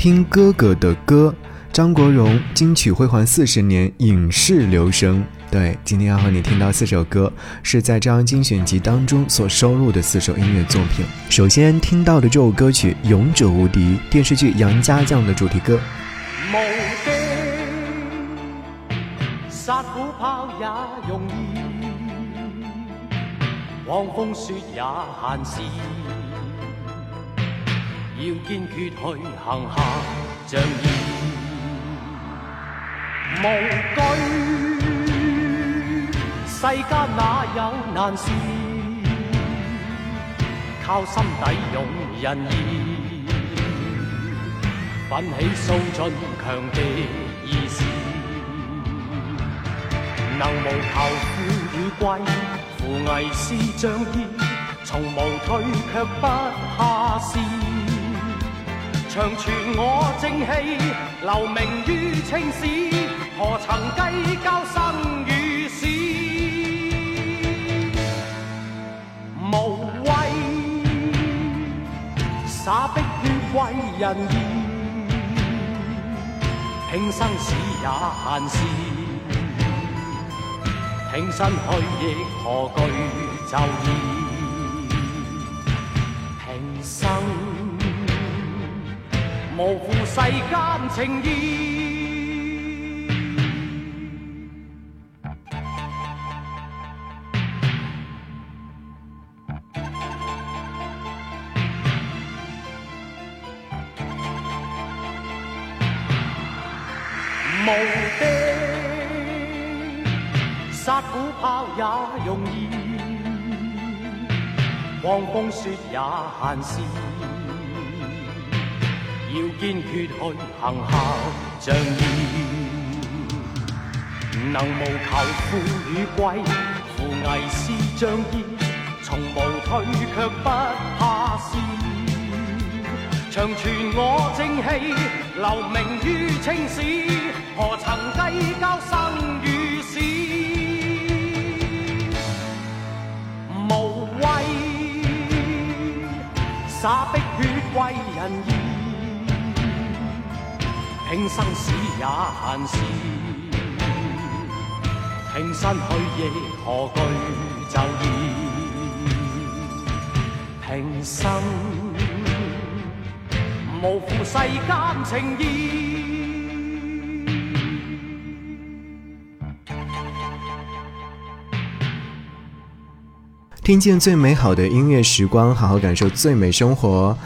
听哥哥的歌，张国荣金曲辉煌四十年影视留声。对，今天要和你听到四首歌，是在这张精选集当中所收录的四首音乐作品。首先听到的这首歌曲《勇者无敌》，电视剧《杨家将》的主题歌。也也容易，雪要坚决去行下仗义，无惧世间哪有难事，靠心底勇人义，奋起扫尽强敌意思。能无求富与贵，扶危是仗义，从无退却不下士。强存我正气，留名于青史，何曾计较生与死？无畏，洒碧血为人义，拼生死也闲事，拼身去亦何惧？就义。何负世间情意。无敌杀虎炮也容易，望风雪也闲事。要坚决去行孝仗义，能无求富与贵，扶危是仗义，从无退却不怕死，长存我正气，留名于青史，何曾计较生与死，无畏洒碧血为人义。平生死也闲事，平生去亦何惧就意？平生无负世间情意。听见最美好的音乐时光，好好感受最美生活。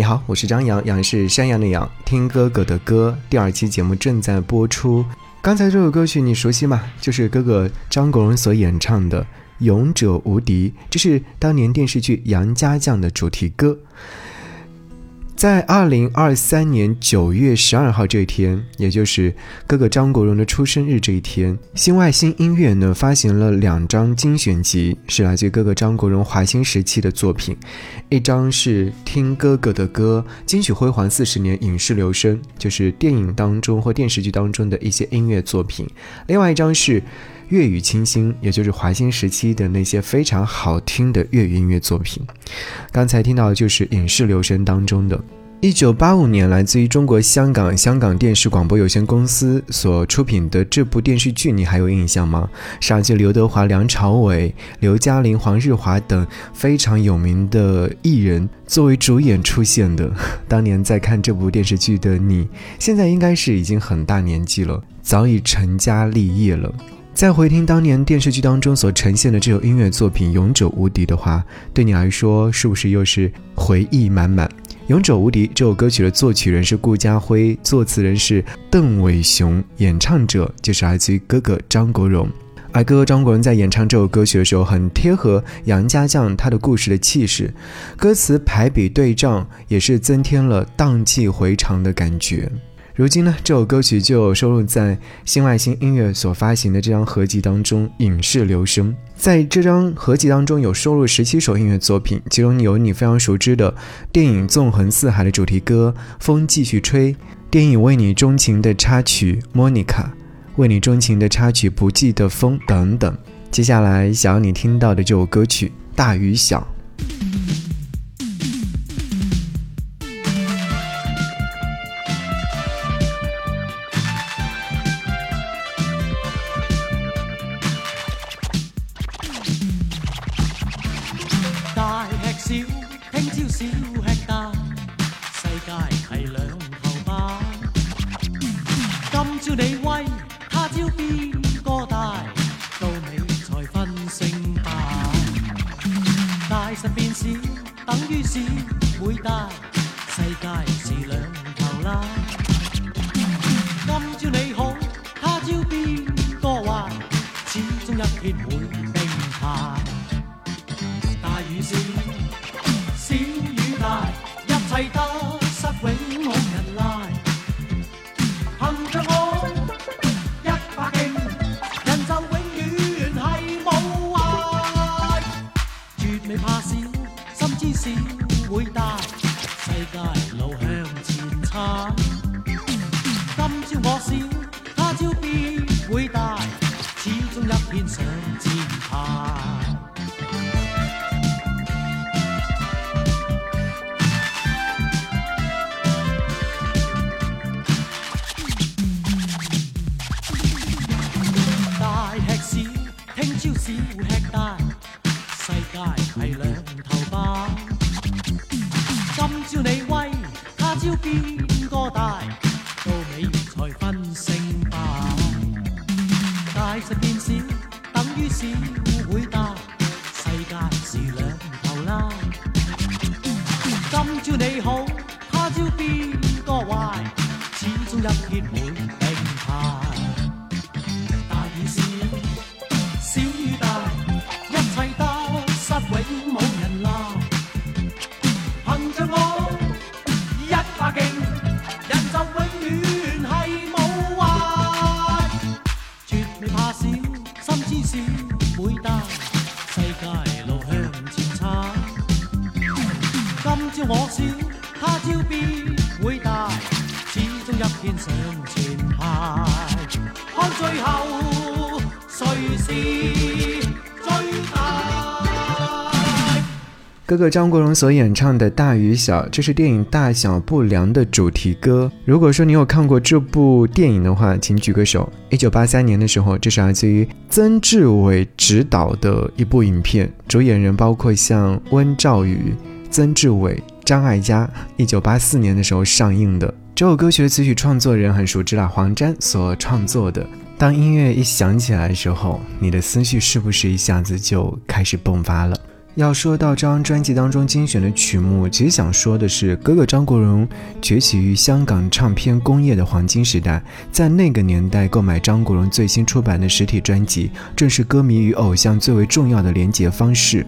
你好，我是张扬，杨是山羊的羊，听哥哥的歌。第二期节目正在播出，刚才这首歌曲你熟悉吗？就是哥哥张国荣所演唱的《勇者无敌》，这是当年电视剧《杨家将》的主题歌。在二零二三年九月十二号这一天，也就是哥哥张国荣的出生日这一天，新外星音乐呢发行了两张精选集，是来自哥哥张国荣华星时期的作品。一张是《听哥哥的歌》，金曲辉煌四十年影视留声，就是电影当中或电视剧当中的一些音乐作品。另外一张是。粤语清新，也就是华星时期的那些非常好听的粤语音乐作品。刚才听到的就是《影视留声》当中的，一九八五年来自于中国香港香港电视广播有限公司所出品的这部电视剧，你还有印象吗？涉及刘德华、梁朝伟、刘嘉玲、黄日华等非常有名的艺人作为主演出现的。当年在看这部电视剧的你，现在应该是已经很大年纪了，早已成家立业了。在回听当年电视剧当中所呈现的这首音乐作品《勇者无敌》的话，对你来说是不是又是回忆满满？《勇者无敌》这首歌曲的作曲人是顾嘉辉，作词人是邓伟雄，演唱者就是来自于哥哥张国荣。而哥哥张国荣在演唱这首歌曲的时候，很贴合杨家将他的故事的气势，歌词排比对仗也是增添了荡气回肠的感觉。如今呢，这首歌曲就收录在新外星音乐所发行的这张合集当中，《影视留声》在这张合集当中有收录十七首音乐作品，其中有你非常熟知的电影《纵横四海》的主题歌《风继续吹》，电影《为你钟情》的插曲《莫妮卡》，《为你钟情》的插曲《不记得风》等等。接下来想要你听到的这首歌曲《大与小》。等于是回大，世界是两头啦。今朝你好，他朝边个话，始终一天会定下。大雨小，小雨大，一切得。heart. 才分胜败，大实变小，等于小会大。世界是两头拉，今朝你好，他朝变个坏，始终一结。绝未怕少，心知少会多。哥哥张国荣所演唱的《大与小》，这是电影《大小不良》的主题歌。如果说你有看过这部电影的话，请举个手。一九八三年的时候，这是来自于曾志伟执导的一部影片，主演人包括像温兆宇、曾志伟、张艾嘉。一九八四年的时候上映的这首歌曲的词曲创作人很熟知了，黄沾所创作的。当音乐一响起来的时候，你的思绪是不是一下子就开始迸发了？要说到这张专辑当中精选的曲目，其实想说的是，哥哥张国荣崛起于香港唱片工业的黄金时代，在那个年代购买张国荣最新出版的实体专辑，正是歌迷与偶像最为重要的联结方式。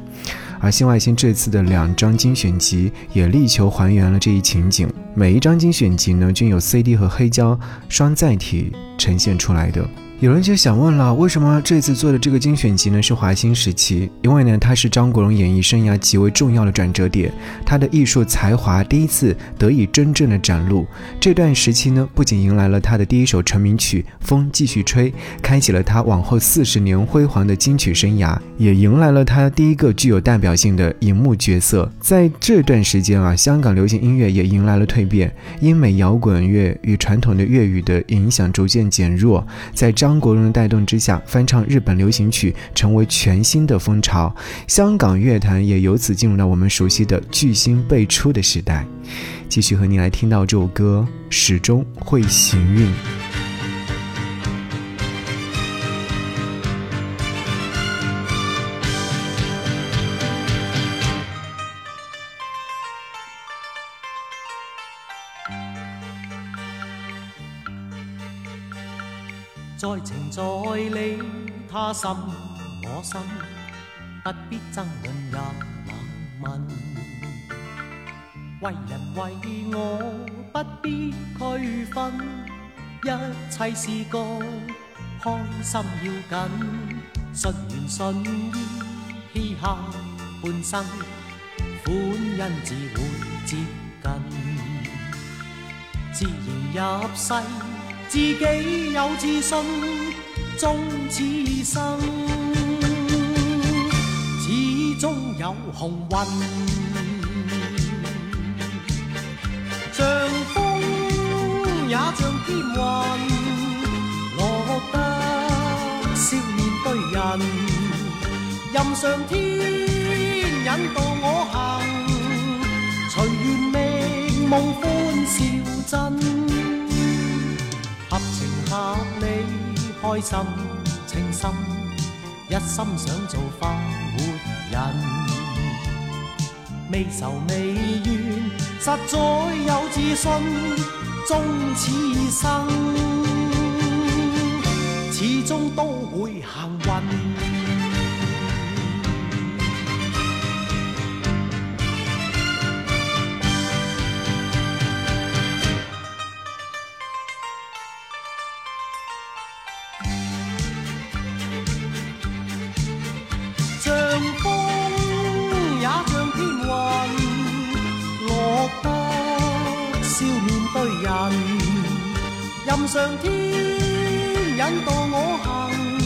而新外星这次的两张精选集，也力求还原了这一情景。每一张精选集呢，均有 CD 和黑胶双载体呈现出来的。有人就想问了，为什么这次做的这个精选集呢是华星时期？因为呢，它是张国荣演艺生涯极为重要的转折点，他的艺术才华第一次得以真正的展露。这段时期呢，不仅迎来了他的第一首成名曲《风继续吹》，开启了他往后四十年辉煌的金曲生涯，也迎来了他第一个具有代表性的荧幕角色。在这段时间啊，香港流行音乐也迎来了蜕变，英美摇滚乐与传统的粤语的影响逐渐减弱，在张。张国荣的带动之下，翻唱日本流行曲成为全新的风潮，香港乐坛也由此进入到我们熟悉的巨星辈出的时代。继续和您来听到这首歌，始终会行运。在情在理，他心我心，不必争论也难问。为人为我，不必区分，一切是个开心要紧。顺缘顺意，稀客半生，欢欣自会接近，自然入世。自己有自信，终此生，始終有鸿运。像風也像天雲，乐得笑面对人，任上天引導我行，隨緣觅夢歡笑真。祝你开心、清心，一心想做快活人，未愁未怨，实在有自信，终此生，始终都会幸运。上天引导我行，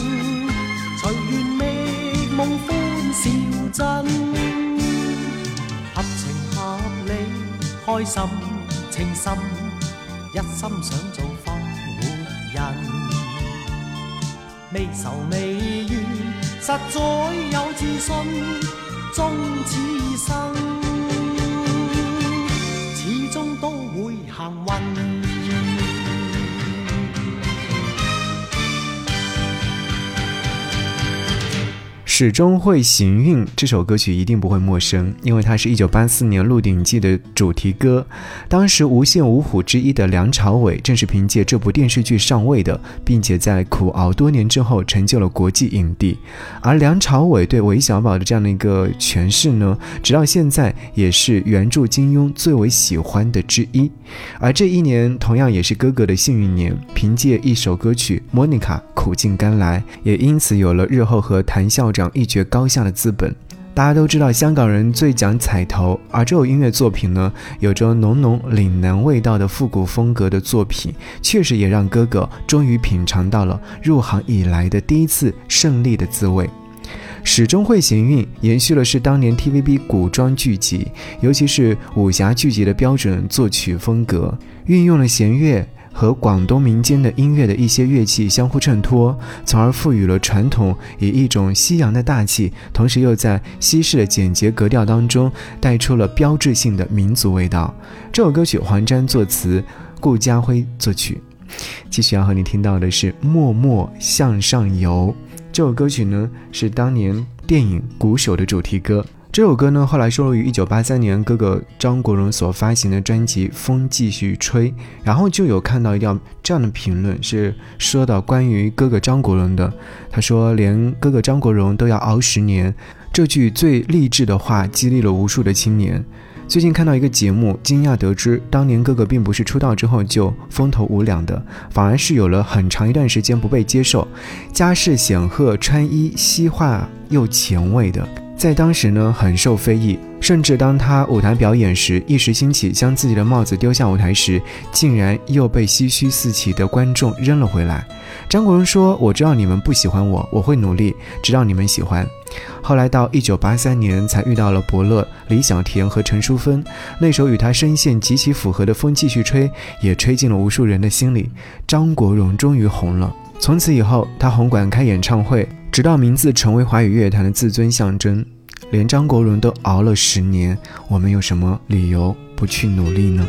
隨緣觅夢歡笑真，合情合理，開心情心，一心想做發活人，未愁未怨，實在有自信，終此生，始終都會行運。始终会行运，这首歌曲一定不会陌生，因为它是一九八四年《鹿鼎记》的主题歌。当时无线五虎之一的梁朝伟正是凭借这部电视剧上位的，并且在苦熬多年之后成就了国际影帝。而梁朝伟对韦小宝的这样的一个诠释呢，直到现在也是原著金庸最为喜欢的之一。而这一年同样也是哥哥的幸运年，凭借一首歌曲《莫妮卡》苦尽甘来，也因此有了日后和谭校长。一决高下的资本。大家都知道，香港人最讲彩头，而这首音乐作品呢，有着浓浓岭南味道的复古风格的作品，确实也让哥哥终于品尝到了入行以来的第一次胜利的滋味。始终会行运，延续了是当年 TVB 古装剧集，尤其是武侠剧集的标准作曲风格，运用了弦乐。和广东民间的音乐的一些乐器相互衬托，从而赋予了传统以一种西洋的大气，同时又在西式的简洁格调当中带出了标志性的民族味道。这首歌曲黄沾作词，顾嘉辉作曲。继续要和你听到的是《默默向上游》。这首歌曲呢，是当年电影《鼓手》的主题歌。这首歌呢，后来收录于1983年哥哥张国荣所发行的专辑《风继续吹》，然后就有看到一条这样的评论，是说到关于哥哥张国荣的，他说连哥哥张国荣都要熬十年，这句最励志的话激励了无数的青年。最近看到一个节目，惊讶得知当年哥哥并不是出道之后就风头无两的，反而是有了很长一段时间不被接受，家世显赫，穿衣西化又前卫的。在当时呢，很受非议，甚至当他舞台表演时，一时兴起将自己的帽子丢下舞台时，竟然又被唏嘘四起的观众扔了回来。张国荣说：“我知道你们不喜欢我，我会努力，直到你们喜欢。”后来到一九八三年，才遇到了伯乐李小田和陈淑芬，那首与他声线极其符合的《风继续吹》，也吹进了无数人的心里。张国荣终于红了，从此以后，他红馆开演唱会。直到名字成为华语乐坛的自尊象征，连张国荣都熬了十年，我们有什么理由不去努力呢？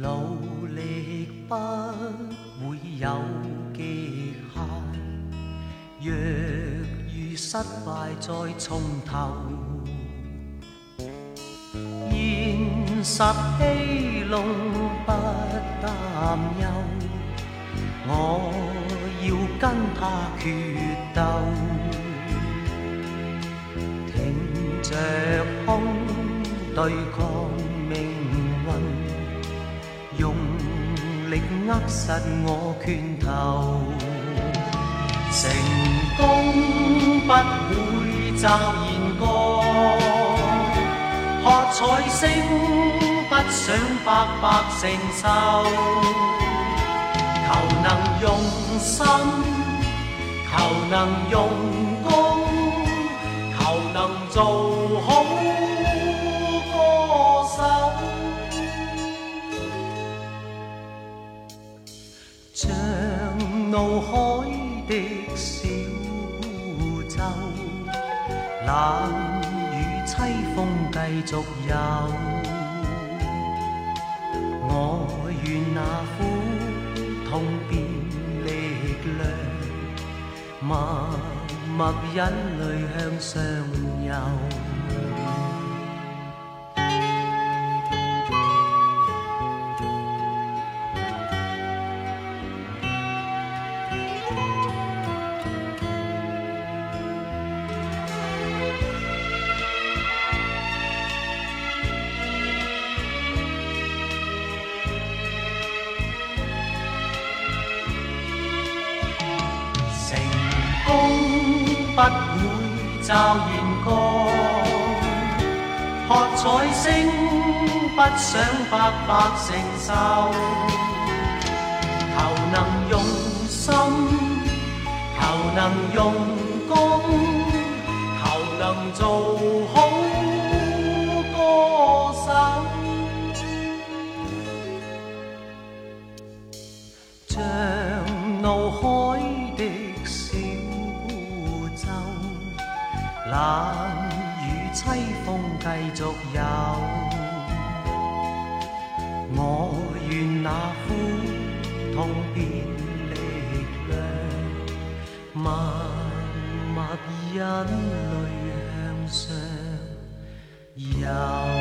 努力不会有极限，若遇失败再从头。现实欺弄不担忧，我要跟他决斗，挺着胸对抗。握实我拳头，成功不会骤然过，喝彩声不想白白成受，求能用心，求能用。冷雨凄风继续有，我愿那苦痛变力量，默默忍泪向上游。声不想白白承受，求能用心，求能用功，求能做好歌手，像怒海的小孤舟。有，我愿那苦痛变力量，默默忍泪向上。游。